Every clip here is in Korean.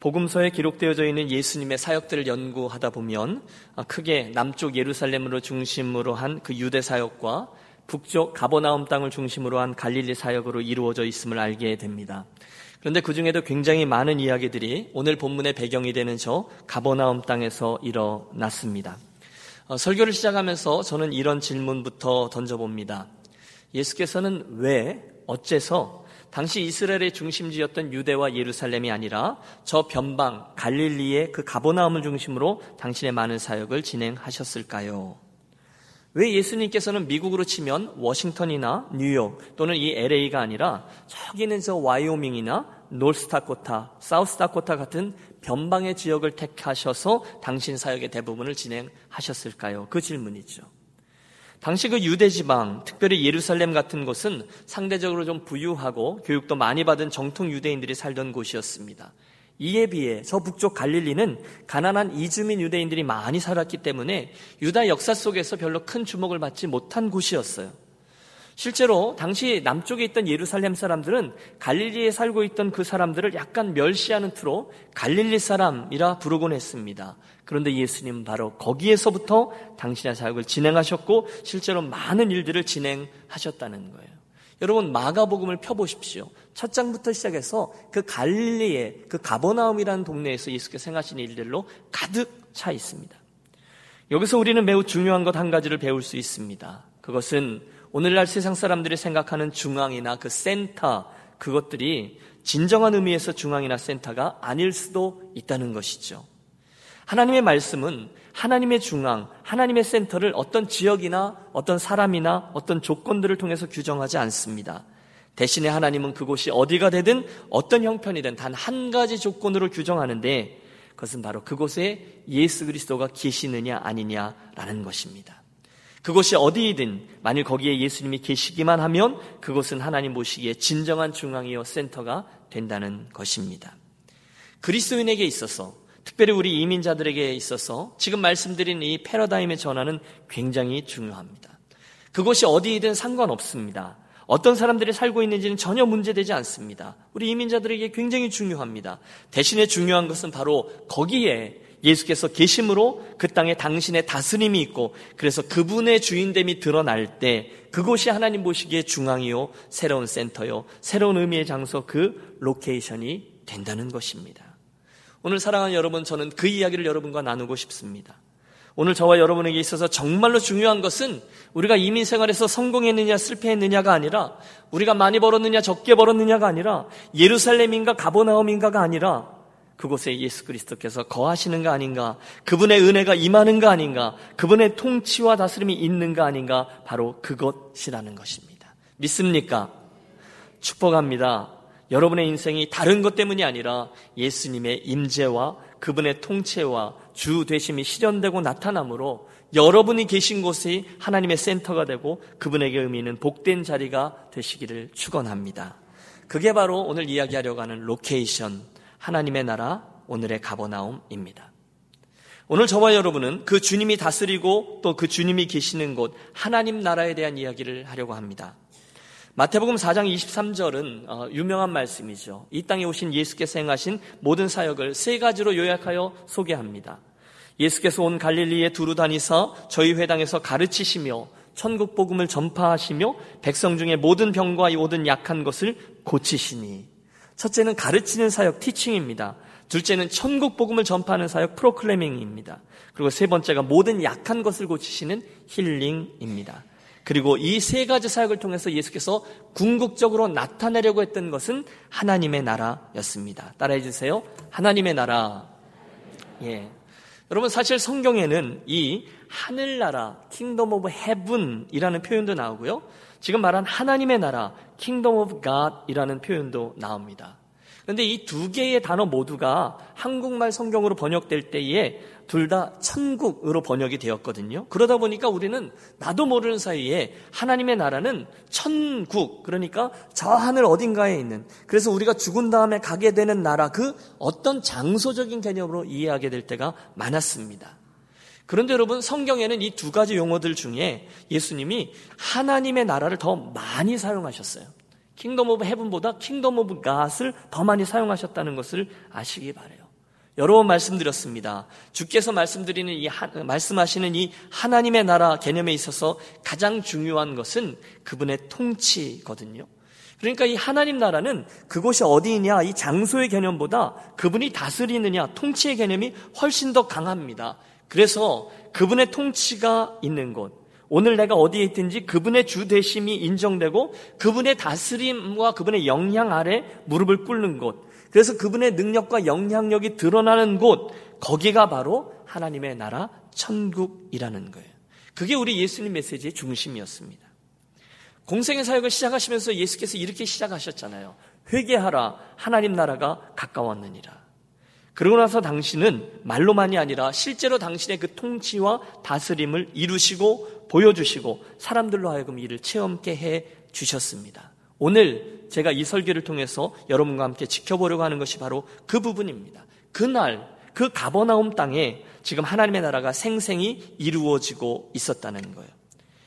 복음서에 기록되어져 있는 예수님의 사역들을 연구하다 보면 크게 남쪽 예루살렘으로 중심으로 한 그 유대 사역과 북쪽 가버나움 땅을 중심으로 한 갈릴리 사역으로 이루어져 있음을 알게 됩니다. 그런데 그 중에도 굉장히 많은 이야기들이 오늘 본문의 배경이 되는 저 가버나움 땅에서 일어났습니다. 어, 설교를 시작하면서 저는 이런 질문부터 던져봅니다. 예수께서는 왜, 어째서 당시 이스라엘의 중심지였던 유대와 예루살렘이 아니라 저 변방 갈릴리의 그 가보나움을 중심으로 당신의 많은 사역을 진행하셨을까요? 왜 예수님께서는 미국으로 치면 워싱턴이나 뉴욕 또는 이 LA가 아니라 저기는 저 와이오밍이나 노스다코타, 사우스다코타 같은 변방의 지역을 택하셔서 당신 사역의 대부분을 진행하셨을까요? 그 질문이죠. 당시 그 유대 지방, 특별히 예루살렘 같은 곳은 상대적으로 좀 부유하고 교육도 많이 받은 정통 유대인들이 살던 곳이었습니다. 이에 비해 저 북쪽 갈릴리는 가난한 이주민 유대인들이 많이 살았기 때문에 유다 역사 속에서 별로 큰 주목을 받지 못한 곳이었어요. 실제로 당시 남쪽에 있던 예루살렘 사람들은 갈릴리에 살고 있던 그 사람들을 약간 멸시하는 투로 갈릴리 사람이라 부르곤 했습니다. 그런데 예수님 바로 거기에서부터 당신의 사역을 진행하셨고 실제로 많은 일들을 진행하셨다는 거예요. 여러분 마가복음을 펴보십시오. 첫 장부터 시작해서 그 갈릴리의 그 가버나움이라는 동네에서 예수께서 행하신 일들로 가득 차 있습니다. 여기서 우리는 매우 중요한 것 한 가지를 배울 수 있습니다. 그것은 오늘날 세상 사람들이 생각하는 중앙이나 그 센터 그것들이 진정한 의미에서 중앙이나 센터가 아닐 수도 있다는 것이죠. 하나님의 말씀은 하나님의 중앙, 하나님의 센터를 어떤 지역이나 어떤 사람이나 어떤 조건들을 통해서 규정하지 않습니다. 대신에 하나님은 그곳이 어디가 되든 어떤 형편이든 단 한 가지 조건으로 규정하는데 그것은 바로 그곳에 예수 그리스도가 계시느냐 아니냐라는 것입니다. 그곳이 어디이든 만일 거기에 예수님이 계시기만 하면 그곳은 하나님 보시기에 진정한 중앙이요 센터가 된다는 것입니다. 그리스도인에게 있어서 특별히 우리 이민자들에게 있어서 지금 말씀드린 이 패러다임의 전환은 굉장히 중요합니다. 그곳이 어디이든 상관없습니다. 어떤 사람들이 살고 있는지는 전혀 문제되지 않습니다. 우리 이민자들에게 굉장히 중요합니다. 대신에 중요한 것은 바로 거기에 예수께서 계심으로 그 땅에 당신의 다스림이 있고 그래서 그분의 주인됨이 드러날 때 그곳이 하나님 보시기에 중앙이요 새로운 센터요 새로운 의미의 장소 그 location이 된다는 것입니다. 오늘 사랑하는 여러분 저는 그 이야기를 여러분과 나누고 싶습니다. 오늘 저와 여러분에게 있어서 정말로 중요한 것은 우리가 이민 생활에서 성공했느냐 실패했느냐가 아니라 우리가 많이 벌었느냐 적게 벌었느냐가 아니라 예루살렘인가 가보나움인가가 아니라 그곳에 예수 그리스도께서 거하시는 가 아닌가, 그분의 은혜가 임하는 가 아닌가, 그분의 통치와 다스림이 있는 가 아닌가, 바로 그것이라는 것입니다. 믿습니까? 축복합니다. 여러분의 인생이 다른 것 때문이 아니라 예수님의 임재와 그분의 통치와 주 되심이 실현되고 나타나므로 여러분이 계신 곳이 하나님의 센터가 되고 그분에게 의미 있는 복된 자리가 되시기를 축원합니다. 그게 바로 오늘 이야기하려고 하는 location, 하나님의 나라 오늘의 가버나움입니다. 오늘 저와 여러분은 그 주님이 다스리고 또 그 주님이 계시는 곳 하나님 나라에 대한 이야기를 하려고 합니다. 마태복음 4장 23절은 어, 유명한 말씀이죠. 이 땅에 오신 예수께서 행하신 모든 사역을 세 가지로 요약하여 소개합니다. 예수께서 온 갈릴리에 두루 다니사 저희 회당에서 가르치시며 천국 복음을 전파하시며 백성 중에 모든 병과 모든 약한 것을 고치시니 첫째는 가르치는 사역 티칭입니다. 둘째는 천국 복음을 전파하는 사역 프로클레밍입니다. 그리고 세 번째가 모든 약한 것을 고치시는 힐링입니다. 그리고 이 세 가지 사역을 통해서 예수께서 궁극적으로 나타내려고 했던 것은 하나님의 나라였습니다. 따라해 주세요. 하나님의 나라. 예. 여러분 사실 성경에는 이 하늘나라, Kingdom of Heaven이라는 표현도 나오고요. 지금 말한 하나님의 나라, Kingdom of God이라는 표현도 나옵니다. 그런데 이 두 개의 단어 모두가 한국말 성경으로 번역될 때에 둘 다 천국으로 번역이 되었거든요. 그러다 보니까 우리는 나도 모르는 사이에 하나님의 나라는 천국, 그러니까 저 하늘 어딘가에 있는, 그래서 우리가 죽은 다음에 가게 되는 나라, 그 어떤 장소적인 개념으로 이해하게 될 때가 많았습니다. 그런데 여러분 성경에는 이 두 가지 용어들 중에 예수님이 하나님의 나라를 더 많이 사용하셨어요. Kingdom of Heaven보다 Kingdom of God을 더 많이 사용하셨다는 것을 아시기 바래요. 여러 번 말씀드렸습니다. 주께서 말씀드리는 이 말씀하시는 이 하나님의 나라 개념에 있어서 가장 중요한 것은 그분의 통치거든요. 그러니까 이 하나님 나라는 그곳이 어디이냐 이 장소의 개념보다 그분이 다스리느냐 통치의 개념이 훨씬 더 강합니다. 그래서 그분의 통치가 있는 곳, 오늘 내가 어디에 있든지 그분의 주 대심이 인정되고 그분의 다스림과 그분의 영향 아래 무릎을 꿇는 곳. 그래서 그분의 능력과 영향력이 드러나는 곳. 거기가 바로 하나님의 나라 천국이라는 거예요. 그게 우리 예수님 메시지의 중심이었습니다. 공생의 사역을 시작하시면서 예수께서 이렇게 시작하셨잖아요. 회개하라. 하나님 나라가 가까웠느니라. 그러고 나서 당신은 말로만이 아니라 실제로 당신의 그 통치와 다스림을 이루시고 보여주시고 사람들로 하여금 이를 체험케 해 주셨습니다. 오늘 제가 이 설교를 통해서 여러분과 함께 지켜보려고 하는 것이 바로 그 부분입니다. 그날 그 가버나움 땅에 지금 하나님의 나라가 생생히 이루어지고 있었다는 거예요.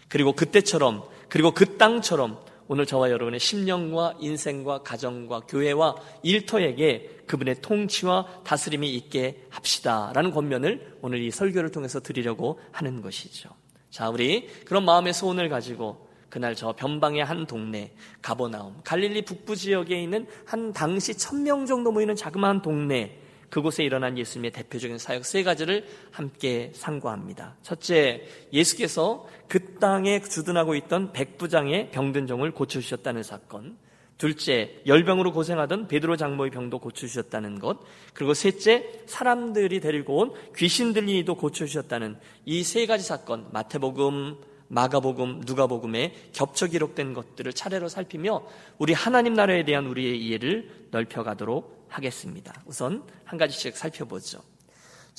그리고 그때처럼 그리고 그 땅처럼 오늘 저와 여러분의 심령과 인생과 가정과 교회와 일터에게 그분의 통치와 다스림이 있게 합시다라는 권면을 오늘 이 설교를 통해서 드리려고 하는 것이죠. 자, 우리 그런 마음의 소원을 가지고 그날 저 변방의 한 동네 가버나움 갈릴리 북부 지역에 있는 한 당시 천 명 정도 모이는 자그마한 동네 그곳에 일어난 예수님의 대표적인 사역 세 가지를 함께 상고합니다. 첫째, 예수께서 그 땅에 주둔하고 있던 백부장의 병든 종을 고쳐주셨다는 사건. 둘째, 열병으로 고생하던 베드로 장모의 병도 고쳐주셨다는 것. 그리고 셋째, 사람들이 데리고 온 귀신 들리도 고쳐주셨다는 이 세 가지 사건, 마태복음, 마가복음, 누가복음에 겹쳐 기록된 것들을 차례로 살피며 우리 하나님 나라에 대한 우리의 이해를 넓혀가도록 하겠습니다. 우선 한 가지씩 살펴보죠.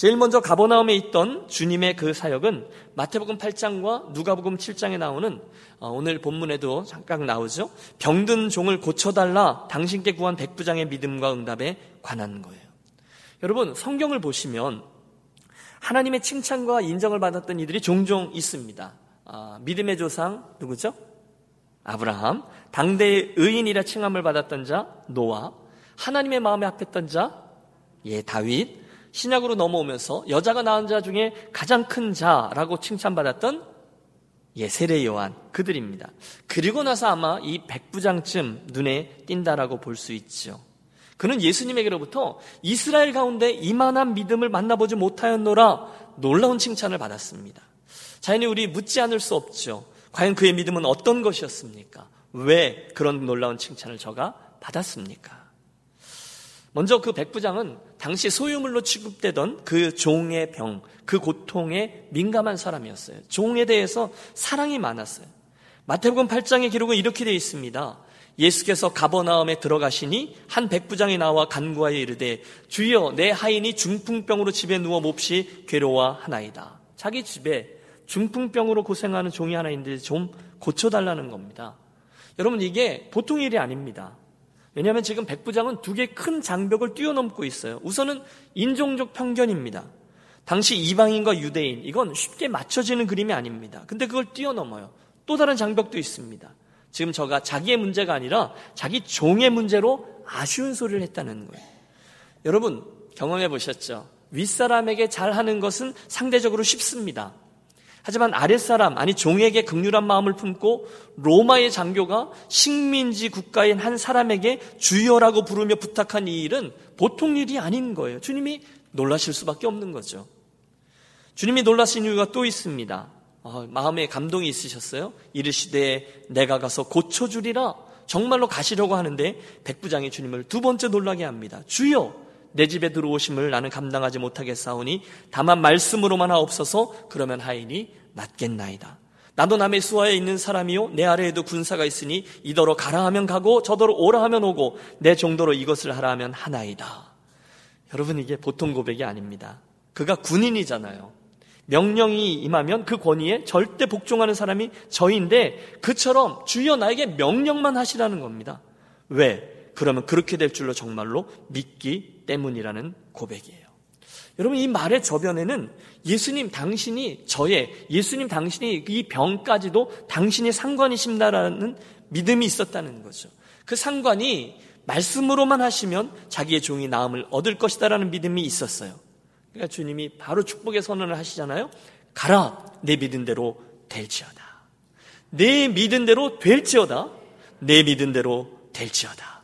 제일 먼저 가버나움에 있던 주님의 그 사역은 마태복음 8장과 누가복음 7장에 나오는 어, 오늘 본문에도 잠깐 나오죠. 병든 종을 고쳐달라 당신께 구한 백부장의 믿음과 응답에 관한 거예요. 여러분 성경을 보시면 하나님의 칭찬과 인정을 받았던 이들이 종종 있습니다. 아, 믿음의 조상 누구죠? 아브라함, 당대의 의인이라 칭함을 받았던 자 노아, 하나님의 마음에 합했던 자, 예, 다윗, 신약으로 넘어오면서 여자가 낳은 자 중에 가장 큰 자라고 칭찬받았던 예, 세례 요한 그들입니다. 그리고 나서 아마 이 백부장쯤 눈에 띈다라고 볼 수 있죠. 그는 예수님에게로부터 이스라엘 가운데 이만한 믿음을 만나보지 못하였노라 놀라운 칭찬을 받았습니다. 자연히 우리 묻지 않을 수 없죠. 과연 그의 믿음은 어떤 것이었습니까? 왜 그런 놀라운 칭찬을 저가 받았습니까? 먼저 그 백부장은 당시 소유물로 취급되던 그 종의 병, 그 고통에 민감한 사람이었어요. 종에 대해서 사랑이 많았어요. 마태복음 8장의 기록은 이렇게 되어 있습니다. 예수께서 가버나움에 들어가시니 한 백부장이 나와 간구하여 이르되 주여 내 하인이 중풍병으로 집에 누워 몹시 괴로워하나이다. 자기 집에 중풍병으로 고생하는 종이 하나 있는데 좀 고쳐달라는 겁니다. 여러분 이게 보통 일이 아닙니다. 왜냐하면 지금 백부장은 두 개 큰 장벽을 뛰어넘고 있어요. 우선은 인종적 편견입니다. 당시 이방인과 유대인, 이건 쉽게 맞춰지는 그림이 아닙니다. 근데 그걸 뛰어넘어요. 또 다른 장벽도 있습니다. 지금 저가 자기의 문제가 아니라 자기 종의 문제로 아쉬운 소리를 했다는 거예요. 여러분, 경험해 보셨죠? 윗사람에게 잘하는 것은 상대적으로 쉽습니다. 하지만 아랫사람, 아니 종에게 극률한 마음을 품고 로마의 장교가 식민지 국가인 한 사람에게 주여라고 부르며 부탁한 이 일은 보통 일이 아닌 거예요. 주님이 놀라실 수밖에 없는 거죠. 주님이 놀라신 이유가 또 있습니다. 어, 마음에 감동이 있으셨어요? 이르시되 내가 가서 고쳐주리라. 정말로 가시려고 하는데 백부장이 주님을 두 번째 놀라게 합니다. 주여 내 집에 들어오심을 나는 감당하지 못하겠사오니 다만 말씀으로만 하옵소서 그러면 하인이 낫겠나이다. 나도 남의 수하에 있는 사람이요 내 아래에도 군사가 있으니 이더러 가라 하면 가고 저더러 오라 하면 오고 내 정도로 이것을 하라 하면 하나이다. 여러분 이게 보통 고백이 아닙니다. 그가 군인이잖아요. 명령이 임하면 그 권위에 절대 복종하는 사람이 저인데 그처럼 주여 나에게 명령만 하시라는 겁니다. 왜? 그러면 그렇게 될 줄로 정말로 믿기 때문이라는 고백이에요. 여러분 이 말의 저변에는 예수님 당신이 저의 예수님 당신이 이 병까지도 당신이 상관이십니다라는 믿음이 있었다는 거죠. 그 상관이 말씀으로만 하시면 자기의 종이 나음을 얻을 것이다라는 믿음이 있었어요. 그러니까 주님이 바로 축복의 선언을 하시잖아요. 가라, 내 믿은 대로 될지어다. 내 믿은 대로 될지어다. 내 믿은 대로 될지어다.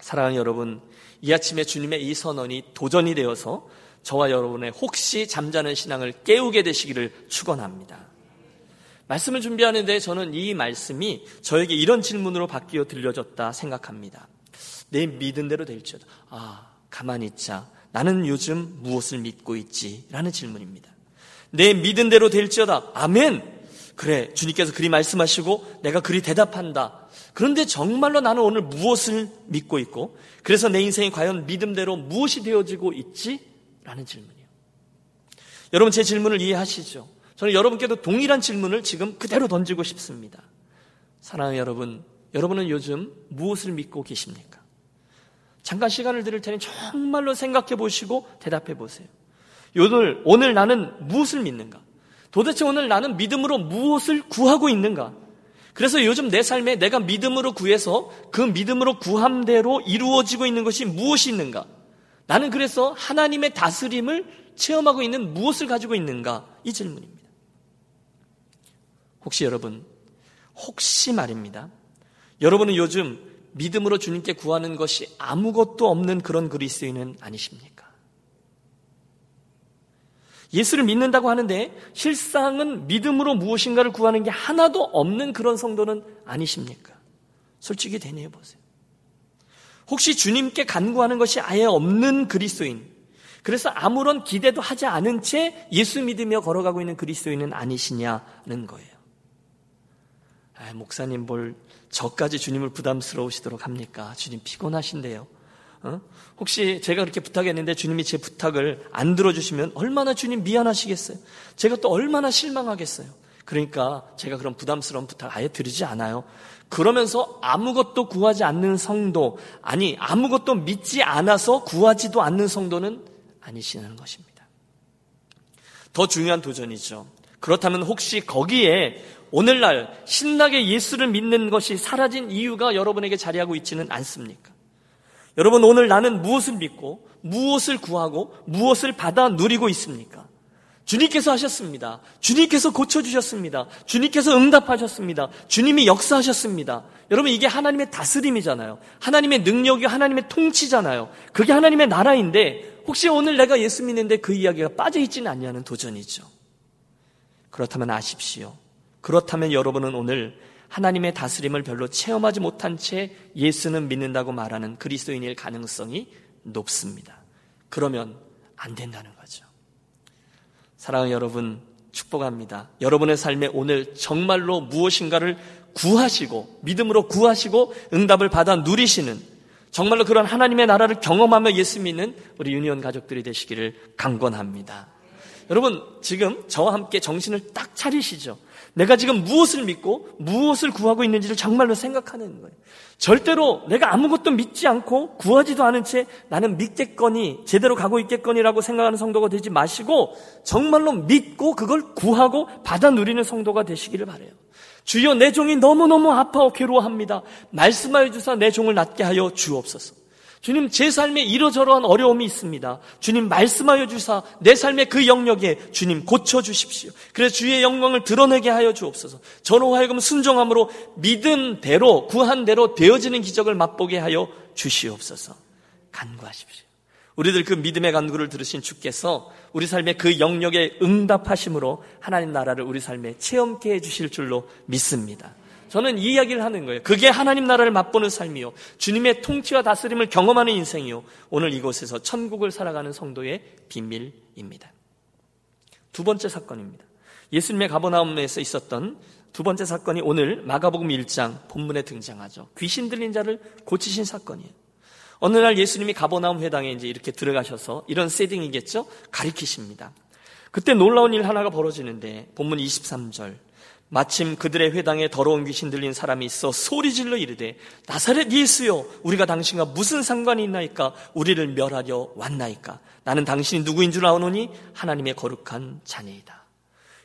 사랑하는 여러분, 이 아침에 주님의 이 선언이 도전이 되어서 저와 여러분의 혹시 잠자는 신앙을 깨우게 되시기를 축원합니다. 말씀을 준비하는데 저는 이 말씀이 저에게 이런 질문으로 바뀌어 들려졌다 생각합니다. 내 믿은 대로 될지어다. 아, 가만히 있자. 나는 요즘 무엇을 믿고 있지? 라는 질문입니다. 내 믿은 대로 될지어다. 아멘! 그래, 주님께서 그리 말씀하시고 내가 그리 대답한다. 그런데 정말로 나는 오늘 무엇을 믿고 있고, 그래서 내 인생이 과연 믿음대로 무엇이 되어지고 있지? 라는 질문이에요. 여러분, 제 질문을 이해하시죠? 저는 여러분께도 동일한 질문을 지금 그대로 던지고 싶습니다. 사랑하는 여러분, 여러분은 요즘 무엇을 믿고 계십니까? 잠깐 시간을 드릴 테니 정말로 생각해 보시고 대답해 보세요. 오늘, 오늘 나는 무엇을 믿는가? 도대체 오늘 나는 믿음으로 무엇을 구하고 있는가? 그래서 요즘 내 삶에 내가 믿음으로 구해서 그 믿음으로 구함대로 이루어지고 있는 것이 무엇이 있는가? 나는 그래서 하나님의 다스림을 체험하고 있는 무엇을 가지고 있는가? 이 질문입니다. 혹시 여러분, 혹시 말입니다. 여러분은 요즘 믿음으로 주님께 구하는 것이 아무것도 없는 그런 그리스도인은 아니십니까? 예수를 믿는다고 하는데 실상은 믿음으로 무엇인가를 구하는 게 하나도 없는 그런 성도는 아니십니까? 솔직히 대뇌해 보세요. 혹시 주님께 간구하는 것이 아예 없는 그리스도인, 그래서 아무런 기대도 하지 않은 채 예수 믿으며 걸어가고 있는 그리스도인은 아니시냐는 거예요. 아, 목사님 뭘 저까지 주님을 부담스러우시도록 합니까? 주님 피곤하신데요. 어? 혹시 제가 그렇게 부탁했는데 주님이 제 부탁을 안 들어주시면 얼마나 주님 미안하시겠어요? 제가 또 얼마나 실망하겠어요? 그러니까 제가 그런 부담스러운 부탁 아예 드리지 않아요. 그러면서 아무것도 구하지 않는 성도, 아니, 아무것도 믿지 않아서 구하지도 않는 성도는 아니시는 것입니다. 더 중요한 도전이죠. 그렇다면 혹시 거기에 오늘날 신나게 예수를 믿는 것이 사라진 이유가 여러분에게 자리하고 있지는 않습니까? 여러분 오늘 나는 무엇을 믿고 무엇을 구하고 무엇을 받아 누리고 있습니까? 주님께서 하셨습니다. 주님께서 고쳐주셨습니다. 주님께서 응답하셨습니다. 주님이 역사하셨습니다. 여러분, 이게 하나님의 다스림이잖아요. 하나님의 능력이 하나님의 통치잖아요. 그게 하나님의 나라인데, 혹시 오늘 내가 예수 믿는데 그 이야기가 빠져있지는 않냐는 도전이죠. 그렇다면 아십시오. 그렇다면 여러분은 오늘 하나님의 다스림을 별로 체험하지 못한 채 예수는 믿는다고 말하는 그리스도인일 가능성이 높습니다. 그러면 안 된다는 거죠. 사랑하는 여러분, 축복합니다. 여러분의 삶에 오늘 정말로 무엇인가를 구하시고, 믿음으로 구하시고, 응답을 받아 누리시는, 정말로 그런 하나님의 나라를 경험하며 예수 믿는 우리 유니온 가족들이 되시기를 강권합니다. 여러분, 지금 저와 함께 정신을 딱 차리시죠. 내가 지금 무엇을 믿고 무엇을 구하고 있는지를 정말로 생각하는 거예요. 절대로 내가 아무것도 믿지 않고 구하지도 않은 채 나는 믿겠거니 제대로 가고 있겠거니라고 생각하는 성도가 되지 마시고 정말로 믿고 그걸 구하고 받아 누리는 성도가 되시기를 바래요. 주여 내 종이 너무너무 아파하고 괴로워합니다. 말씀하여 주사 내 종을 낫게 하여 주옵소서. 주님 제 삶에 이러저러한 어려움이 있습니다. 주님 말씀하여 주사 내 삶의 그 영역에 주님 고쳐 주십시오. 그래서 주의 영광을 드러내게 하여 주옵소서. 저로 하여금 순종함으로 믿은 대로 구한 대로 되어지는 기적을 맛보게 하여 주시옵소서. 간구하십시오. 우리들 그 믿음의 간구를 들으신 주께서 우리 삶의 그 영역에 응답하심으로 하나님 나라를 우리 삶에 체험케 해 주실 줄로 믿습니다. 저는 이 이야기를 하는 거예요. 그게 하나님 나라를 맛보는 삶이요. 주님의 통치와 다스림을 경험하는 인생이요. 오늘 이곳에서 천국을 살아가는 성도의 비밀입니다. 두 번째 사건입니다. 예수님의 가버나움에서 있었던 두 번째 사건이 오늘 마가복음 1장 본문에 등장하죠. 귀신 들린 자를 고치신 사건이에요. 어느 날 예수님이 가버나움 회당에 이제 이렇게 들어가셔서 이런 세팅이겠죠? 가리키십니다. 그때 놀라운 일 하나가 벌어지는데 본문 23절 마침 그들의 회당에 더러운 귀신 들린 사람이 있어 소리질러 이르되 나사렛 예수여 우리가 당신과 무슨 상관이 있나이까 우리를 멸하려 왔나이까 나는 당신이 누구인 줄 아오노니 하나님의 거룩한 자녀이다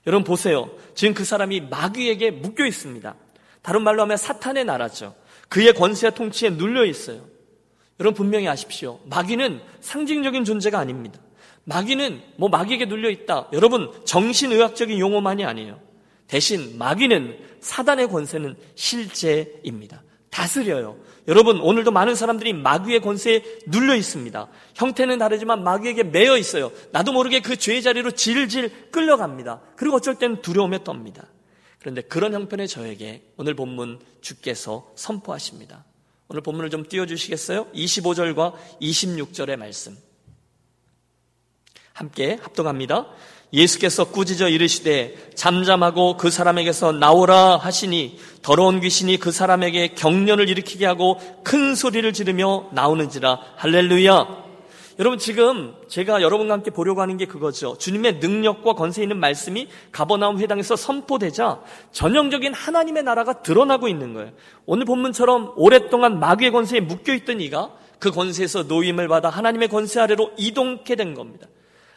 여러분 보세요 지금 그 사람이 마귀에게 묶여 있습니다 다른 말로 하면 사탄의 나라죠 그의 권세와 통치에 눌려 있어요. 여러분 분명히 아십시오. 마귀는 상징적인 존재가 아닙니다. 마귀는 뭐 마귀에게 눌려 있다. 여러분 정신의학적인 용어만이 아니에요. 대신 마귀는 사단의 권세는 실제입니다. 다스려요. 여러분 오늘도 많은 사람들이 마귀의 권세에 눌려 있습니다. 형태는 다르지만 마귀에게 매여 있어요. 나도 모르게 그 죄의 자리로 질질 끌려갑니다. 그리고 어쩔 때는 두려움에 떱니다. 그런데 그런 형편의 저에게 오늘 본문 주께서 선포하십니다. 오늘 본문을 좀 띄워주시겠어요? 25절과 26절의 말씀. 함께 합동합니다. 예수께서 꾸짖어 이르시되 잠잠하고 그 사람에게서 나오라 하시니 더러운 귀신이 그 사람에게 경련을 일으키게 하고 큰 소리를 지르며 나오는지라 할렐루야. 여러분 지금 제가 여러분과 함께 보려고 하는 게 그거죠. 주님의 능력과 권세 있는 말씀이 가버나움 회당에서 선포되자 전형적인 하나님의 나라가 드러나고 있는 거예요. 오늘 본문처럼 오랫동안 마귀의 권세에 묶여 있던 이가 그 권세에서 노임을 받아 하나님의 권세 아래로 이동케 된 겁니다.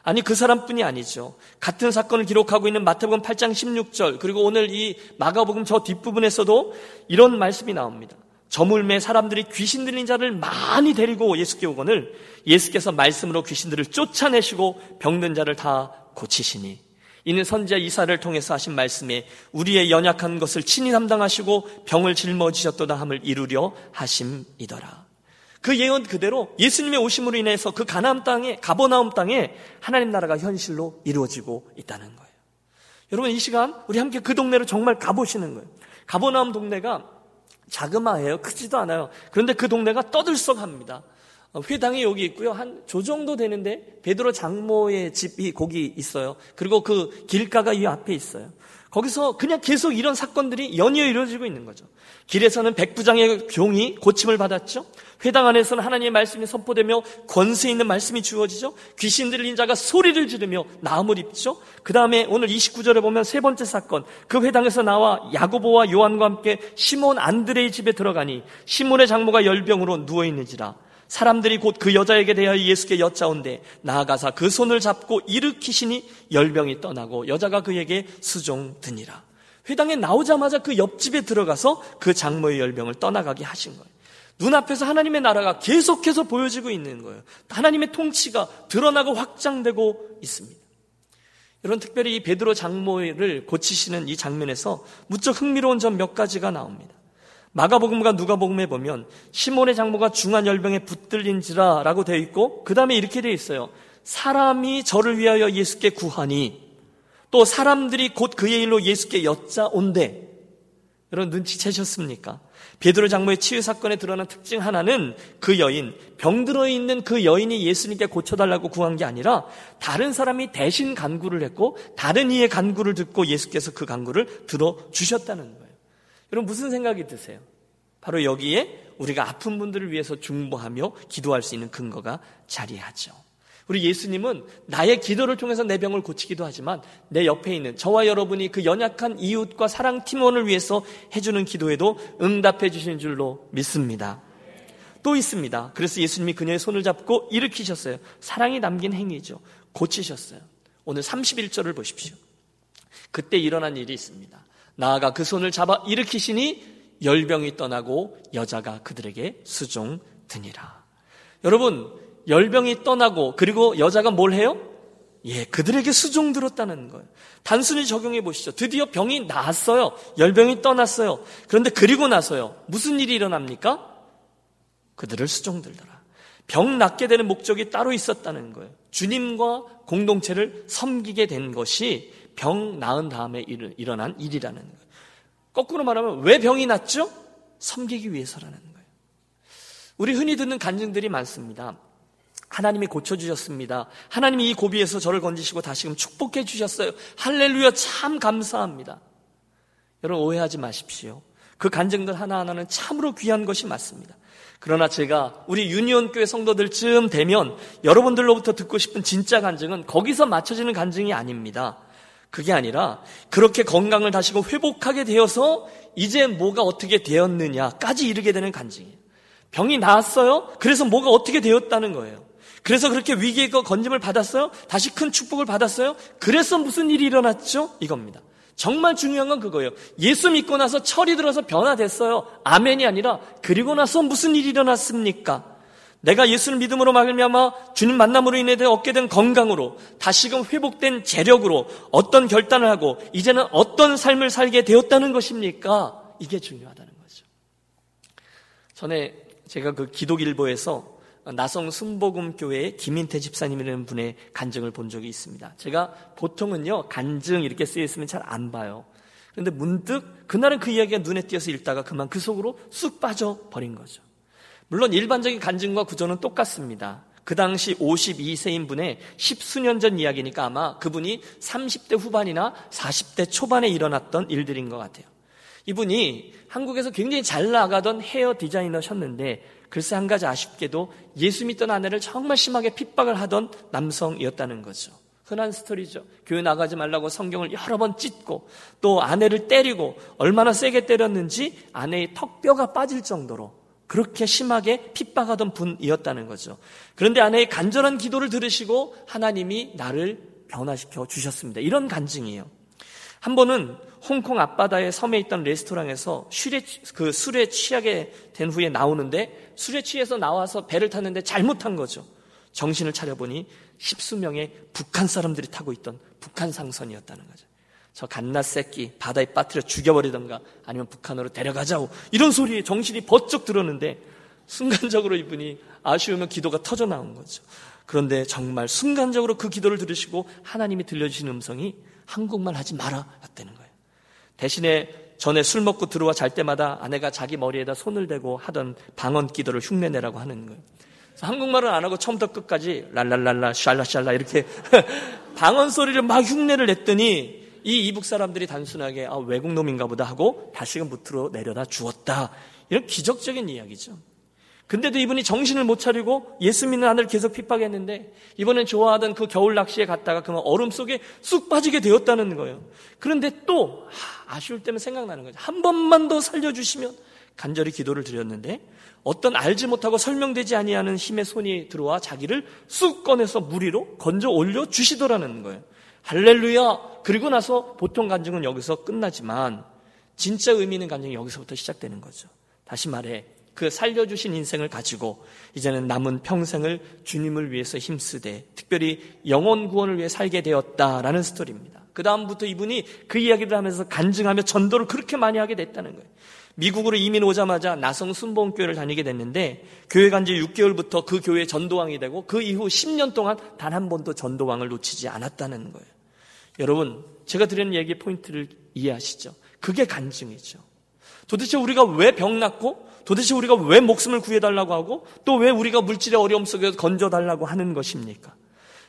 아니 그 사람뿐이 아니죠. 같은 사건을 기록하고 있는 마태복음 8장 16절 그리고 오늘 이 마가복음 저 뒷부분에서도 이런 말씀이 나옵니다. 저물매 사람들이 귀신 들린 자를 많이 데리고 예수께 오거늘 예수께서 말씀으로 귀신들을 쫓아내시고 병든 자를 다 고치시니 이는 선지자 이사를 통해서 하신 말씀에 우리의 연약한 것을 친히 담당하시고 병을 짊어지셨도다 함을 이루려 하심이더라. 그 예언 그대로 예수님의 오심으로 인해서 그 가나안 땅에 가버나움 땅에 하나님 나라가 현실로 이루어지고 있다는 거예요. 여러분 이 시간 우리 함께 그 동네로 정말 가보시는 거예요. 가버나움 동네가 자그마해요. 크지도 않아요. 그런데 그 동네가 떠들썩합니다. 어, 회당이 여기 있고요. 한 조 정도 되는데 베드로 장모의 집이 거기 있어요. 그리고 그 길가가 이 앞에 있어요. 거기서 그냥 계속 이런 사건들이 연이어 이루어지고 있는 거죠. 길에서는 백부장의 종이 고침을 받았죠. 회당 안에서는 하나님의 말씀이 선포되며 권세 있는 말씀이 주어지죠. 귀신 들린 자가 소리를 지르며 나음을 입죠. 그 다음에 오늘 29절에 보면 세 번째 사건. 그 회당에서 나와 야고보와 요한과 함께 시몬 안드레의 집에 들어가니 시몬의 장모가 열병으로 누워 있는지라. 사람들이 곧 그 여자에게 대하여 예수께 여짜온데 나아가사 그 손을 잡고 일으키시니 열병이 떠나고 여자가 그에게 수종 드니라. 회당에 나오자마자 그 옆집에 들어가서 그 장모의 열병을 떠나가게 하신 거예요. 눈앞에서 하나님의 나라가 계속해서 보여지고 있는 거예요. 하나님의 통치가 드러나고 확장되고 있습니다. 여러분 특별히 이 베드로 장모를 고치시는 이 장면에서 무척 흥미로운 점 몇 가지가 나옵니다. 마가복음과 누가복음에 보면 시몬의 장모가 중한 열병에 붙들린지라라고 되어 있고 그 다음에 이렇게 되어 있어요. 사람이 저를 위하여 예수께 구하니 또 사람들이 곧 그의 일로 예수께 여짜온대. 여러분 눈치채셨습니까? 베드로 장모의 치유 사건에 드러난 특징 하나는 그 여인, 병들어 있는 그 여인이 예수님께 고쳐달라고 구한 게 아니라 다른 사람이 대신 간구를 했고 다른 이의 간구를 듣고 예수께서 그 간구를 들어주셨다는 거예요. 여러분 무슨 생각이 드세요? 바로 여기에 우리가 아픈 분들을 위해서 중보하며 기도할 수 있는 근거가 자리하죠. 우리 예수님은 나의 기도를 통해서 내 병을 고치기도 하지만 내 옆에 있는 저와 여러분이 그 연약한 이웃과 사랑 팀원을 위해서 해주는 기도에도 응답해 주시는 줄로 믿습니다. 또 있습니다. 그래서 예수님이 그녀의 손을 잡고 일으키셨어요. 사랑이 남긴 행위죠. 고치셨어요. 오늘 31절을 보십시오. 그때 일어난 일이 있습니다. 나아가 그 손을 잡아 일으키시니 열병이 떠나고 여자가 그들에게 수종 드니라. 여러분, 열병이 떠나고 그리고 여자가 뭘 해요? 예, 그들에게 수종 들었다는 거예요. 단순히 적용해 보시죠. 드디어 병이 나았어요. 열병이 떠났어요. 그런데 그리고 나서요. 무슨 일이 일어납니까? 그들을 수종 들더라. 병 낫게 되는 목적이 따로 있었다는 거예요. 주님과 공동체를 섬기게 된 것이 병 나은 다음에 일어난 일이라는 거예요. 거꾸로 말하면 왜 병이 났죠? 섬기기 위해서라는 거예요. 우리 흔히 듣는 간증들이 많습니다. 하나님이 고쳐주셨습니다. 하나님이 이 고비에서 저를 건지시고 다시금 축복해 주셨어요. 할렐루야 참 감사합니다. 여러분 오해하지 마십시오. 그 간증들 하나하나는 참으로 귀한 것이 맞습니다. 그러나 제가 우리 유니온교회 성도들쯤 되면 여러분들로부터 듣고 싶은 진짜 간증은 거기서 맞춰지는 간증이 아닙니다. 그게 아니라 그렇게 건강을 다시고 회복하게 되어서 이제 뭐가 어떻게 되었느냐까지 이르게 되는 간증이에요. 병이 나았어요? 그래서 뭐가 어떻게 되었다는 거예요. 그래서 그렇게 위기의 건짐을 받았어요? 다시 큰 축복을 받았어요? 그래서 무슨 일이 일어났죠? 이겁니다. 정말 중요한 건 그거예요. 예수 믿고 나서 철이 들어서 변화됐어요. 아멘이 아니라 그리고 나서 무슨 일이 일어났습니까? 내가 예수를 믿음으로 말미암아 주님 만남으로 인해 얻게 된 건강으로 다시금 회복된 재력으로 어떤 결단을 하고 이제는 어떤 삶을 살게 되었다는 것입니까? 이게 중요하다는 거죠. 전에 제가 그 기독일보에서 나성 순복음 교회의 김인태 집사님이라는 분의 간증을 본 적이 있습니다. 제가 보통은요 간증 이렇게 쓰여 있으면 잘 안 봐요. 그런데 문득 그날은 그 이야기가 눈에 띄어서 읽다가 그만 그 속으로 쑥 빠져 버린 거죠. 물론 일반적인 간증과 구조는 똑같습니다. 그 당시 52세인 분의 십수년 전 이야기니까 아마 그분이 30대 후반이나 40대 초반에 일어났던 일들인 것 같아요. 이분이 한국에서 굉장히 잘 나가던 헤어 디자이너셨는데 글쎄 한 가지 아쉽게도 예수 믿던 아내를 정말 심하게 핍박을 하던 남성이었다는 거죠. 흔한 스토리죠. 교회 나가지 말라고 성경을 여러 번 찢고 또 아내를 때리고 얼마나 세게 때렸는지 아내의 턱뼈가 빠질 정도로 그렇게 심하게 핍박하던 분이었다는 거죠. 그런데 아내의 간절한 기도를 들으시고 하나님이 나를 변화시켜 주셨습니다. 이런 간증이에요. 한 번은 홍콩 앞바다의 섬에 있던 레스토랑에서 술에, 그 술에 취하게 된 후에 나오는데 술에 취해서 나와서 배를 탔는데 잘못한 거죠. 정신을 차려보니 십수명의 북한 사람들이 타고 있던 북한 상선이었다는 거죠. 저 갓나 새끼 바다에 빠뜨려 죽여버리던가 아니면 북한으로 데려가자고 이런 소리에 정신이 번쩍 들었는데 순간적으로 이분이 아쉬우면 기도가 터져 나온 거죠. 그런데 정말 순간적으로 그 기도를 들으시고 하나님이 들려주신 음성이 한국말 하지 마라 였다는 거예요. 대신에 전에 술 먹고 들어와 잘 때마다 아내가 자기 머리에다 손을 대고 하던 방언 기도를 흉내내라고 하는 거예요. 한국말은 안 하고 처음부터 끝까지 랄랄랄라 샬라샬라 이렇게 방언 소리를 막 흉내를 냈더니 이 이북 사람들이 단순하게 아, 외국 놈인가 보다 하고 다시금 무트로 내려다 주었다. 이런 기적적인 이야기죠. 근데도 이분이 정신을 못 차리고 예수 믿는 아내를 계속 핍박했는데 이번엔 좋아하던 그 겨울 낚시에 갔다가 그만 얼음 속에 쑥 빠지게 되었다는 거예요. 그런데 또 아쉬울 때면 생각나는 거죠. 한 번만 더 살려주시면 간절히 기도를 드렸는데 어떤 알지 못하고 설명되지 아니하는 힘의 손이 들어와 자기를 쑥 꺼내서 무리로 건져 올려 주시더라는 거예요. 할렐루야. 그리고 나서 보통 간증은 여기서 끝나지만 진짜 의미 있는 간증이 여기서부터 시작되는 거죠. 다시 말해 그 살려주신 인생을 가지고 이제는 남은 평생을 주님을 위해서 힘쓰되 특별히 영혼 구원을 위해 살게 되었다라는 스토리입니다. 그 다음부터 이분이 그 이야기를 하면서 간증하며 전도를 그렇게 많이 하게 됐다는 거예요. 미국으로 이민 오자마자 나성 순복음교회를 다니게 됐는데 교회 간 지 6개월부터 그 교회 전도왕이 되고 그 이후 10년 동안 단 한 번도 전도왕을 놓치지 않았다는 거예요. 여러분, 제가 드리는 얘기의 포인트를 이해하시죠? 그게 간증이죠. 도대체 우리가 왜 병났고, 도대체 우리가 왜 목숨을 구해달라고 하고, 또 왜 우리가 물질의 어려움 속에서 건져달라고 하는 것입니까?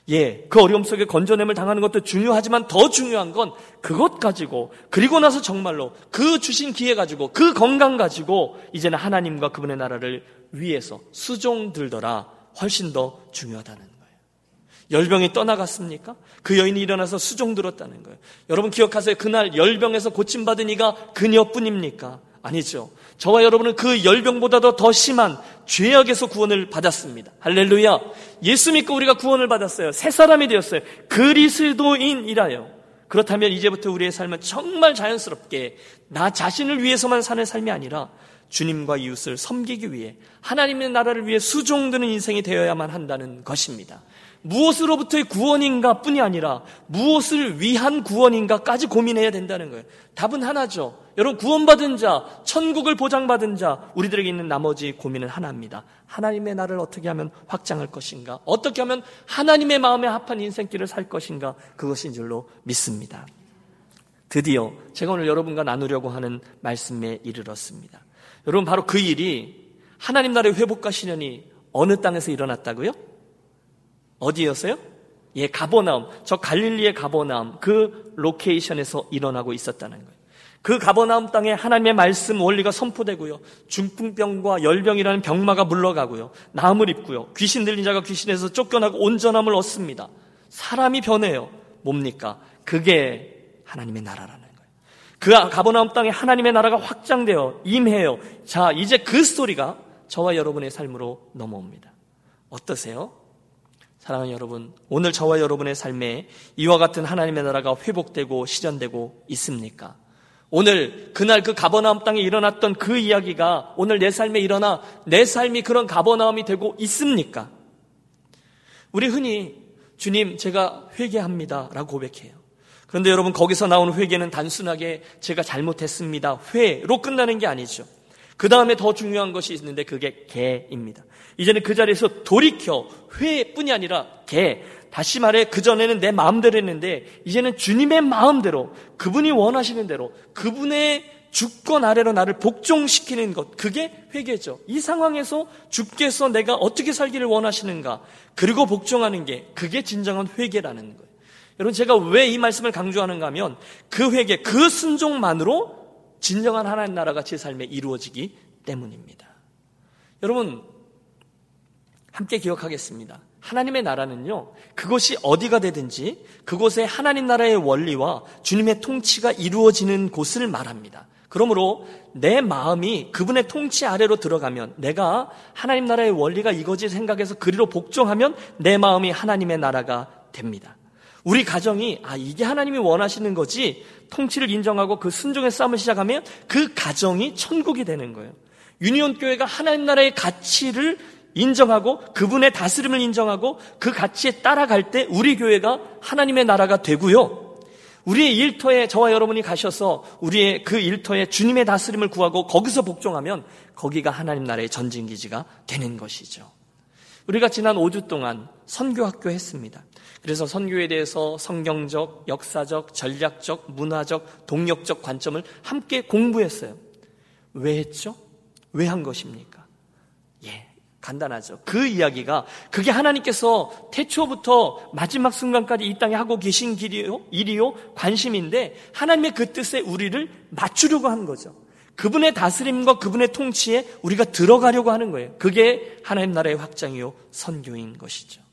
예, 그 어려움 속에 건져냄을 당하는 것도 중요하지만 더 중요한 건 그것 가지고, 그리고 나서 정말로 그 주신 기회 가지고, 그 건강 가지고, 이제는 하나님과 그분의 나라를 위해서 수종 들더라 훨씬 더 중요하다는 열병이 떠나갔습니까? 그 여인이 일어나서 수종 들었다는 거예요. 여러분 기억하세요? 그날 열병에서 고침받은 이가 그녀뿐입니까? 아니죠. 저와 여러분은 그 열병보다도 더 심한 죄악에서 구원을 받았습니다. 할렐루야. 예수 믿고 우리가 구원을 받았어요. 새 사람이 되었어요. 그리스도인이라요. 그렇다면 이제부터 우리의 삶은 정말 자연스럽게 나 자신을 위해서만 사는 삶이 아니라 주님과 이웃을 섬기기 위해 하나님의 나라를 위해 수종드는 인생이 되어야만 한다는 것입니다. 무엇으로부터의 구원인가 뿐이 아니라 무엇을 위한 구원인가까지 고민해야 된다는 거예요. 답은 하나죠. 여러분, 구원받은 자, 천국을 보장받은 자, 우리들에게 있는 나머지 고민은 하나입니다. 하나님의 나를 어떻게 하면 확장할 것인가? 어떻게 하면 하나님의 마음에 합한 인생길을 살 것인가? 그것인 줄로 믿습니다. 드디어 제가 오늘 여러분과 나누려고 하는 말씀에 이르렀습니다. 여러분, 바로 그 일이 하나님 나라의 회복과 신현이 어느 땅에서 일어났다고요? 어디였어요? 예, 가보나움. 저 갈릴리의 가보나움. 그 로케이션에서 일어나고 있었다는 거예요. 그 가버나움 땅에 하나님의 말씀 원리가 선포되고요. 중풍병과 열병이라는 병마가 물러가고요. 나음을 입고요. 귀신 들린 자가 귀신에서 쫓겨나고 온전함을 얻습니다. 사람이 변해요. 뭡니까? 그게 하나님의 나라라는 거예요. 그 가버나움 땅에 하나님의 나라가 확장되어 임해요. 자, 이제 그 스토리가 저와 여러분의 삶으로 넘어옵니다. 어떠세요? 사랑하는 여러분, 오늘 저와 여러분의 삶에 이와 같은 하나님의 나라가 회복되고 실현되고 있습니까? 오늘 그날 그 가버나움 땅에 일어났던 그 이야기가 오늘 내 삶에 일어나 내 삶이 그런 가버나움이 되고 있습니까? 우리 흔히 주님 제가 회개합니다라고 고백해요. 그런데 여러분 거기서 나오는 회개는 단순하게 제가 잘못했습니다. 회로 끝나는 게 아니죠. 그 다음에 더 중요한 것이 있는데 그게 개입니다. 이제는 그 자리에서 돌이켜 회뿐이 아니라 개. 다시 말해 그전에는 내 마음대로 했는데 이제는 주님의 마음대로 그분이 원하시는 대로 그분의 주권 아래로 나를 복종시키는 것 그게 회개죠. 이 상황에서 주께서 내가 어떻게 살기를 원하시는가 그리고 복종하는 게 그게 진정한 회개라는 거예요. 여러분 제가 왜 이 말씀을 강조하는가 하면 그 회개 그 순종만으로 진정한 하나님 나라가 제 삶에 이루어지기 때문입니다. 여러분 함께 기억하겠습니다. 하나님의 나라는요, 그것이 어디가 되든지 그곳에 하나님 나라의 원리와 주님의 통치가 이루어지는 곳을 말합니다. 그러므로 내 마음이 그분의 통치 아래로 들어가면 내가 하나님 나라의 원리가 이거지 생각해서 그리로 복종하면 내 마음이 하나님의 나라가 됩니다. 우리 가정이 아 이게 하나님이 원하시는 거지 통치를 인정하고 그 순종의 싸움을 시작하면 그 가정이 천국이 되는 거예요. 유니온 교회가 하나님 나라의 가치를 인정하고 그분의 다스림을 인정하고 그 가치에 따라갈 때 우리 교회가 하나님의 나라가 되고요. 우리의 일터에 저와 여러분이 가셔서 우리의 그 일터에 주님의 다스림을 구하고 거기서 복종하면 거기가 하나님 나라의 전진기지가 되는 것이죠. 우리가 지난 5주 동안 선교학교 했습니다. 그래서 선교에 대해서 성경적, 역사적, 전략적, 문화적, 동력적 관점을 함께 공부했어요. 왜 했죠? 왜 한 것입니까? 예, 간단하죠. 그 이야기가 그게 하나님께서 태초부터 마지막 순간까지 이 땅에 하고 계신 길이요, 일이요, 관심인데 하나님의 그 뜻에 우리를 맞추려고 한 거죠. 그분의 다스림과 그분의 통치에 우리가 들어가려고 하는 거예요. 그게 하나님 나라의 확장이요, 선교인 것이죠.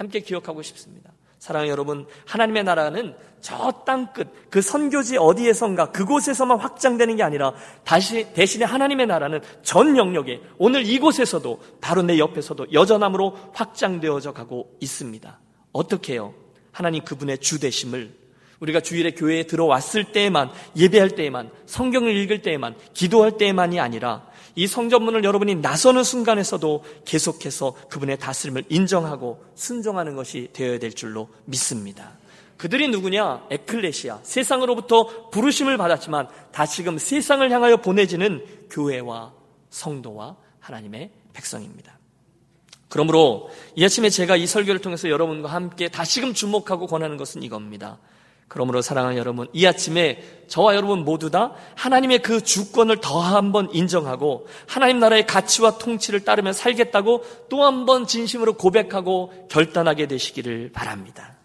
함께 기억하고 싶습니다. 사랑하는 여러분, 하나님의 나라는 저 땅 끝, 그 선교지 어디에선가 그곳에서만 확장되는 게 아니라 다시 대신에 하나님의 나라는 전 영역에 오늘 이곳에서도 바로 내 옆에서도 여전함으로 확장되어져 가고 있습니다. 어떻게 해요? 하나님 그분의 주대심을 우리가 주일에 교회에 들어왔을 때에만 예배할 때에만 성경을 읽을 때에만 기도할 때에만이 아니라 이 성전문을 여러분이 나서는 순간에서도 계속해서 그분의 다스림을 인정하고 순종하는 것이 되어야 될 줄로 믿습니다. 그들이 누구냐? 에클레시아. 세상으로부터 부르심을 받았지만 다시금 세상을 향하여 보내지는 교회와 성도와 하나님의 백성입니다. 그러므로 이 아침에 제가 이 설교를 통해서 여러분과 함께 다시금 주목하고 권하는 것은 이겁니다. 그러므로 사랑하는 여러분, 이 아침에 저와 여러분 모두 다 하나님의 그 주권을 더 한 번 인정하고 하나님 나라의 가치와 통치를 따르며 살겠다고 또 한 번 진심으로 고백하고 결단하게 되시기를 바랍니다.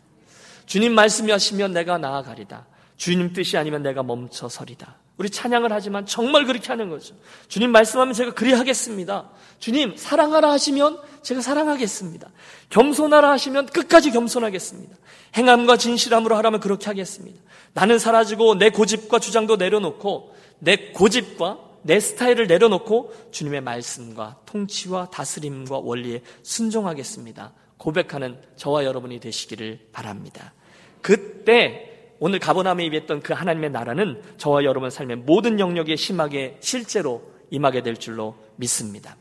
주님 말씀이 하시면 내가 나아가리다. 주님 뜻이 아니면 내가 멈춰서리다. 우리 찬양을 하지만 정말 그렇게 하는 거죠. 주님 말씀하면 제가 그리 하겠습니다. 주님 사랑하라 하시면 제가 사랑하겠습니다. 겸손하라 하시면 끝까지 겸손하겠습니다. 행함과 진실함으로 하라면 그렇게 하겠습니다. 나는 사라지고 내 고집과 주장도 내려놓고 내 고집과 내 스타일을 내려놓고 주님의 말씀과 통치와 다스림과 원리에 순종하겠습니다. 고백하는 저와 여러분이 되시기를 바랍니다. 그때 오늘 가보남에 입했던 그 하나님의 나라는 저와 여러분 삶의 모든 영역에 심하게 실제로 임하게 될 줄로 믿습니다.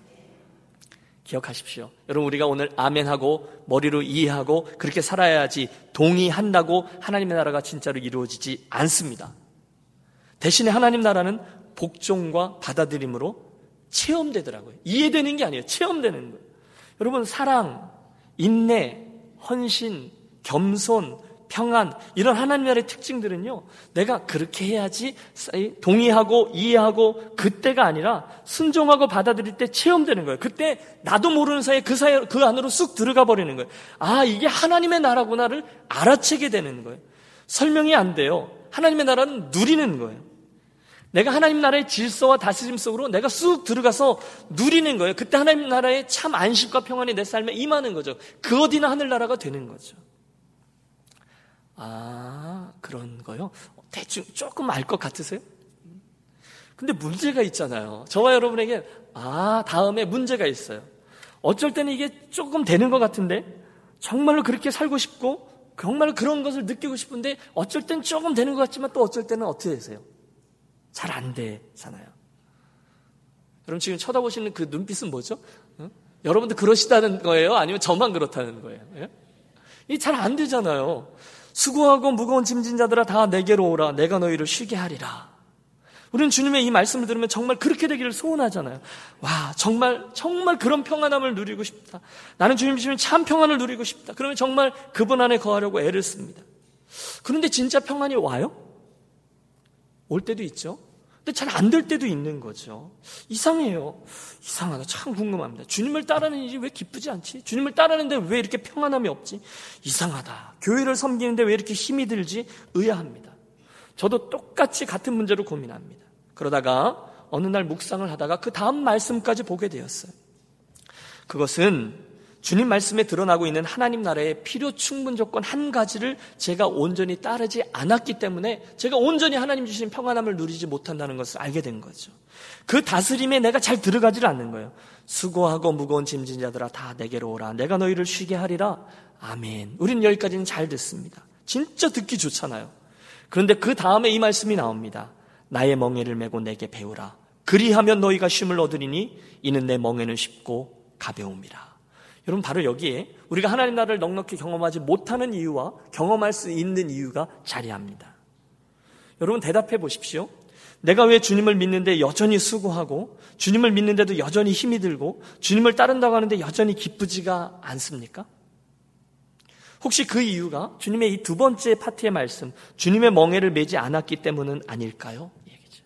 기억하십시오. 여러분 우리가 오늘 아멘하고 머리로 이해하고 그렇게 살아야지 동의한다고 하나님의 나라가 진짜로 이루어지지 않습니다. 대신에 하나님 나라는 복종과 받아들임으로 체험되더라고요. 이해되는 게 아니에요. 체험되는 거예요. 여러분 사랑, 인내, 헌신, 겸손, 평안 이런 하나님 나라의 특징들은요. 내가 그렇게 해야지 동의하고 이해하고 그때가 아니라 순종하고 받아들일 때 체험되는 거예요. 그때 나도 모르는 사이에 그 사이 그 안으로 쑥 들어가 버리는 거예요. 아 이게 하나님의 나라구나를 알아채게 되는 거예요. 설명이 안 돼요. 하나님의 나라는 누리는 거예요. 내가 하나님 나라의 질서와 다스림 속으로 내가 쑥 들어가서 누리는 거예요. 그때 하나님 나라의 참 안식과 평안이 내 삶에 임하는 거죠. 그 어디나 하늘나라가 되는 거죠. 아, 그런 거요? 대충 조금 알 것 같으세요? 근데 문제가 있잖아요. 저와 여러분에게, 아, 다음에 문제가 있어요. 어쩔 때는 이게 조금 되는 것 같은데, 정말로 그렇게 살고 싶고 정말 그런 것을 느끼고 싶은데 어쩔 땐 조금 되는 것 같지만 또 어쩔 때는 어떻게 되세요? 잘 안 되잖아요. 여러분 지금 쳐다보시는 그 눈빛은 뭐죠? 어? 여러분도 그러시다는 거예요? 아니면 저만 그렇다는 거예요? 예? 이잘 안 되잖아요. 수고하고 무거운 짐진 자들아 다 내게로 오라. 내가 너희를 쉬게 하리라. 우리는 주님의 이 말씀을 들으면 정말 그렇게 되기를 소원하잖아요. 와, 정말, 정말 그런 평안함을 누리고 싶다. 나는 주님 주시면 참 평안을 누리고 싶다. 그러면 정말 그분 안에 거하려고 애를 씁니다. 그런데 진짜 평안이 와요? 올 때도 있죠. 근데 잘 안 될 때도 있는 거죠. 이상해요. 이상하다. 참 궁금합니다. 주님을 따르는 일이 왜 기쁘지 않지? 주님을 따르는데 왜 이렇게 평안함이 없지? 이상하다. 교회를 섬기는데 왜 이렇게 힘이 들지? 의아합니다. 저도 똑같이 같은 문제로 고민합니다. 그러다가 어느 날 묵상을 하다가 그 다음 말씀까지 보게 되었어요. 그것은 주님 말씀에 드러나고 있는 하나님 나라의 필요 충분 조건 한 가지를 제가 온전히 따르지 않았기 때문에 제가 온전히 하나님 주신 평안함을 누리지 못한다는 것을 알게 된 거죠. 그 다스림에 내가 잘 들어가지를 않는 거예요. 수고하고 무거운 짐진 자들아 다 내게로 오라. 내가 너희를 쉬게 하리라. 아멘. 우린 여기까지는 잘 듣습니다. 진짜 듣기 좋잖아요. 그런데 그 다음에 이 말씀이 나옵니다. 나의 멍에를 메고 내게 배우라. 그리하면 너희가 쉼을 얻으리니 이는 내 멍에는 쉽고 가벼움이라. 여러분 바로 여기에 우리가 하나님 나라를 넉넉히 경험하지 못하는 이유와 경험할 수 있는 이유가 자리합니다. 여러분 대답해 보십시오. 내가 왜 주님을 믿는데 여전히 수고하고 주님을 믿는데도 여전히 힘이 들고 주님을 따른다고 하는데 여전히 기쁘지가 않습니까? 혹시 그 이유가 주님의 이 두 번째 파트의 말씀, 주님의 멍에를 매지 않았기 때문은 아닐까요? 얘기죠.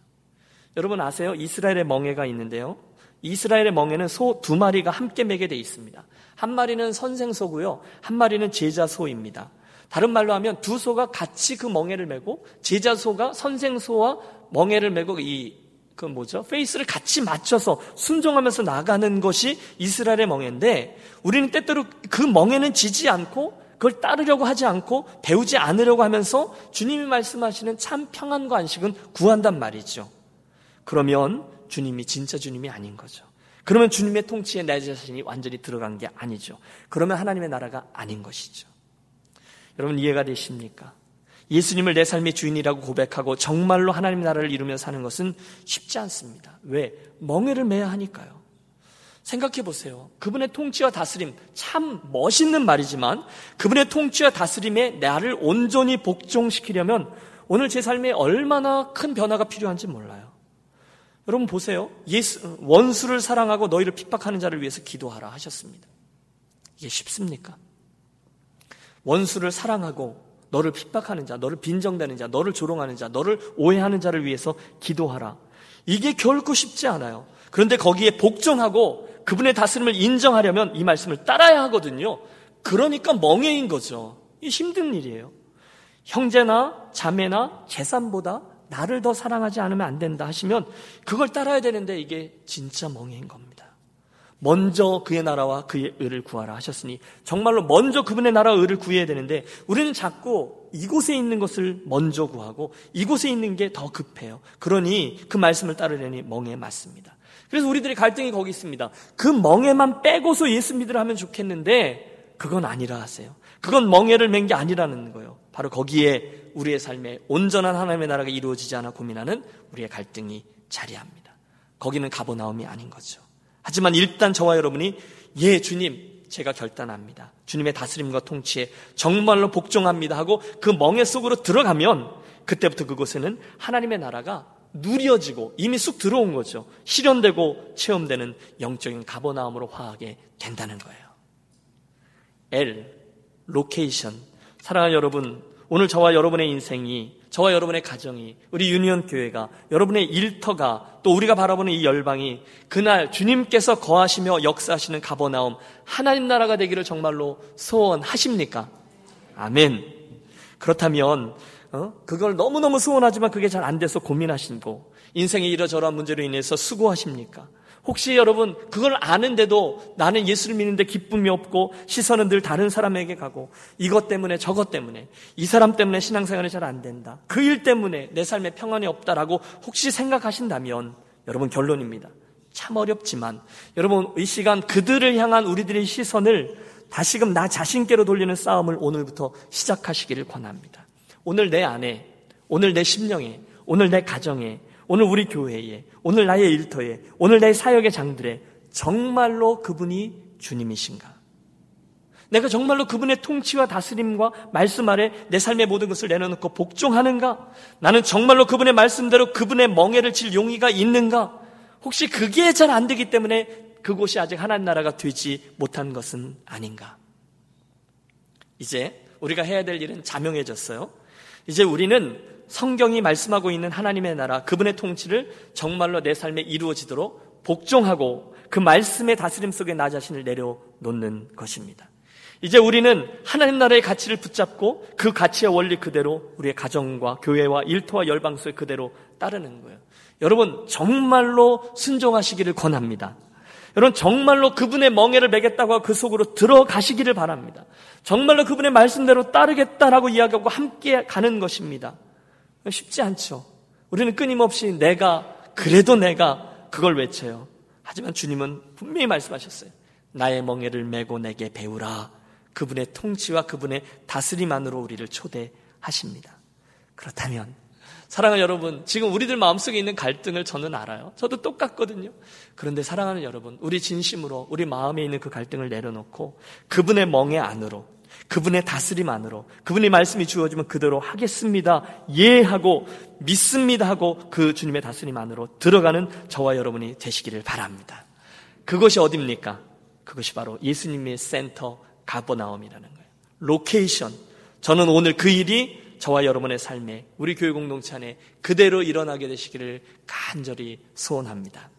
여러분 아세요? 이스라엘의 멍에가 있는데요. 이스라엘의 멍에는 소 두 마리가 함께 매게 돼 있습니다. 한 마리는 선생소고요. 한 마리는 제자소입니다. 다른 말로 하면 두 소가 같이 그 멍에를 메고 제자소가 선생소와 멍에를 메고 이 그 뭐죠? 페이스를 같이 맞춰서 순종하면서 나가는 것이 이스라엘의 멍에인데 우리는 때때로 그 멍에는 지지 않고 그걸 따르려고 하지 않고 배우지 않으려고 하면서 주님이 말씀하시는 참 평안과 안식은 구한단 말이죠. 그러면 주님이 진짜 주님이 아닌 거죠. 그러면 주님의 통치에 내 자신이 완전히 들어간 게 아니죠. 그러면 하나님의 나라가 아닌 것이죠. 여러분 이해가 되십니까? 예수님을 내 삶의 주인이라고 고백하고 정말로 하나님의 나라를 이루며 사는 것은 쉽지 않습니다. 왜? 멍해를 매야 하니까요. 생각해 보세요. 그분의 통치와 다스림, 참 멋있는 말이지만 그분의 통치와 다스림에 나를 온전히 복종시키려면 오늘 제 삶에 얼마나 큰 변화가 필요한지 몰라요. 여러분 보세요. 예수, 원수를 사랑하고 너희를 핍박하는 자를 위해서 기도하라 하셨습니다. 이게 쉽습니까? 원수를 사랑하고 너를 핍박하는 자, 너를 빈정대는 자, 너를 조롱하는 자, 너를 오해하는 자를 위해서 기도하라. 이게 결코 쉽지 않아요. 그런데 거기에 복종하고 그분의 다스림을 인정하려면 이 말씀을 따라야 하거든요. 그러니까 멍해인 거죠. 이 힘든 일이에요. 형제나 자매나 재산보다 나를 더 사랑하지 않으면 안 된다 하시면 그걸 따라야 되는데 이게 진짜 멍해인 겁니다. 먼저 그의 나라와 그의 의를 구하라 하셨으니 정말로 먼저 그분의 나라와 의를 구해야 되는데 우리는 자꾸 이곳에 있는 것을 먼저 구하고 이곳에 있는 게 더 급해요. 그러니 그 말씀을 따르려니 멍해 맞습니다. 그래서 우리들의 갈등이 거기 있습니다. 그 멍에만 빼고서 예수 믿으라 하면 좋겠는데 그건 아니라 하세요. 그건 멍에를 맨 게 아니라는 거예요. 바로 거기에 우리의 삶에 온전한 하나님의 나라가 이루어지지 않아 고민하는 우리의 갈등이 자리합니다. 거기는 가보나움이 아닌 거죠. 하지만 일단 저와 여러분이 예 주님 제가 결단합니다. 주님의 다스림과 통치에 정말로 복종합니다 하고 그 멍에 속으로 들어가면 그때부터 그곳에는 하나님의 나라가 누려지고 이미 쑥 들어온 거죠. 실현되고 체험되는 영적인 가버나움으로 화하게 된다는 거예요. L, location. 사랑하는 여러분, 오늘 저와 여러분의 인생이, 저와 여러분의 가정이, 우리 유니온 교회가, 여러분의 일터가, 또 우리가 바라보는 이 열방이 그날 주님께서 거하시며 역사하시는 가버나움, 하나님 나라가 되기를 정말로 소원하십니까? 아멘. 그렇다면 어? 그걸 너무너무 소원하지만 그게 잘 안 돼서 고민하시고 인생의 이러저러한 문제로 인해서 수고하십니까? 혹시 여러분 그걸 아는데도 나는 예수를 믿는데 기쁨이 없고 시선은 늘 다른 사람에게 가고 이것 때문에 저것 때문에 이 사람 때문에 신앙생활이 잘 안 된다. 그 일 때문에 내 삶에 평안이 없다라고 혹시 생각하신다면 여러분 결론입니다. 참 어렵지만 여러분 이 시간 그들을 향한 우리들의 시선을 다시금 나 자신께로 돌리는 싸움을 오늘부터 시작하시기를 권합니다. 오늘 내 안에, 오늘 내 심령에, 오늘 내 가정에, 오늘 우리 교회에, 오늘 나의 일터에, 오늘 내 사역의 장들에 정말로 그분이 주님이신가? 내가 정말로 그분의 통치와 다스림과 말씀 아래 내 삶의 모든 것을 내려놓고 복종하는가? 나는 정말로 그분의 말씀대로 그분의 멍에를 칠 용의가 있는가? 혹시 그게 잘 안 되기 때문에 그곳이 아직 하나님 나라가 되지 못한 것은 아닌가? 이제 우리가 해야 될 일은 자명해졌어요. 이제 우리는 성경이 말씀하고 있는 하나님의 나라, 그분의 통치를 정말로 내 삶에 이루어지도록 복종하고 그 말씀의 다스림 속에 나 자신을 내려놓는 것입니다. 이제 우리는 하나님 나라의 가치를 붙잡고 그 가치의 원리 그대로 우리의 가정과 교회와 일터와 열방 속에 그대로 따르는 거예요. 여러분 정말로 순종하시기를 권합니다. 여러분 정말로 그분의 멍에를 매겠다고 그 속으로 들어가시기를 바랍니다. 정말로 그분의 말씀대로 따르겠다라고 이야기하고 함께 가는 것입니다. 쉽지 않죠. 우리는 끊임없이 내가 그래도 내가 그걸 외쳐요. 하지만 주님은 분명히 말씀하셨어요. 나의 멍에를 메고 내게 배우라. 그분의 통치와 그분의 다스림 안으로 우리를 초대하십니다. 그렇다면 사랑하는 여러분, 지금 우리들 마음속에 있는 갈등을 저는 알아요. 저도 똑같거든요. 그런데 사랑하는 여러분, 우리 진심으로 우리 마음에 있는 그 갈등을 내려놓고 그분의 멍에 안으로 그분의 다스림 안으로 그분의 말씀이 주어지면 그대로 하겠습니다. 예 하고 믿습니다 하고 그 주님의 다스림 안으로 들어가는 저와 여러분이 되시기를 바랍니다. 그것이 어딥니까? 그것이 바로 예수님의 센터 가버나움이라는 거예요. Location. 저는 오늘 그 일이 저와 여러분의 삶에 우리 교회 공동체 안에 그대로 일어나게 되시기를 간절히 소원합니다.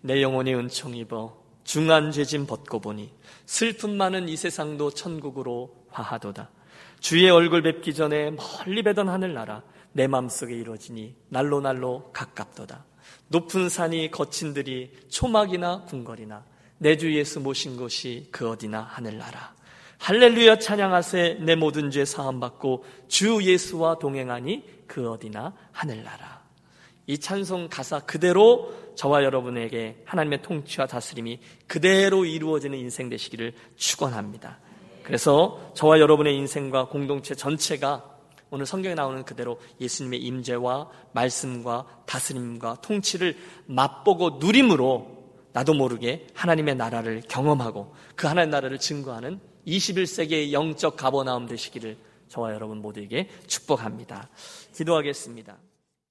내 영혼이 은총 입어 중한 죄짐 벗고 보니 슬픔 많은 이 세상도 천국으로 화하도다. 주의 얼굴 뵙기 전에 멀리 배던 하늘나라 내 맘속에 이루어지니 날로 날로 가깝도다. 높은 산이 거친들이 초막이나 궁궐이나 내 주 예수 모신 곳이 그 어디나 하늘나라. 할렐루야 찬양하세 내 모든 죄 사함 받고 주 예수와 동행하니 그 어디나 하늘나라. 이 찬송 가사 그대로 저와 여러분에게 하나님의 통치와 다스림이 그대로 이루어지는 인생 되시기를 축원합니다. 그래서 저와 여러분의 인생과 공동체 전체가 오늘 성경에 나오는 그대로 예수님의 임재와 말씀과 다스림과 통치를 맛보고 누림으로 나도 모르게 하나님의 나라를 경험하고 그 하나님의 나라를 증거하는 21세기의 영적 가버나움 되시기를 저와 여러분 모두에게 축복합니다. 기도하겠습니다.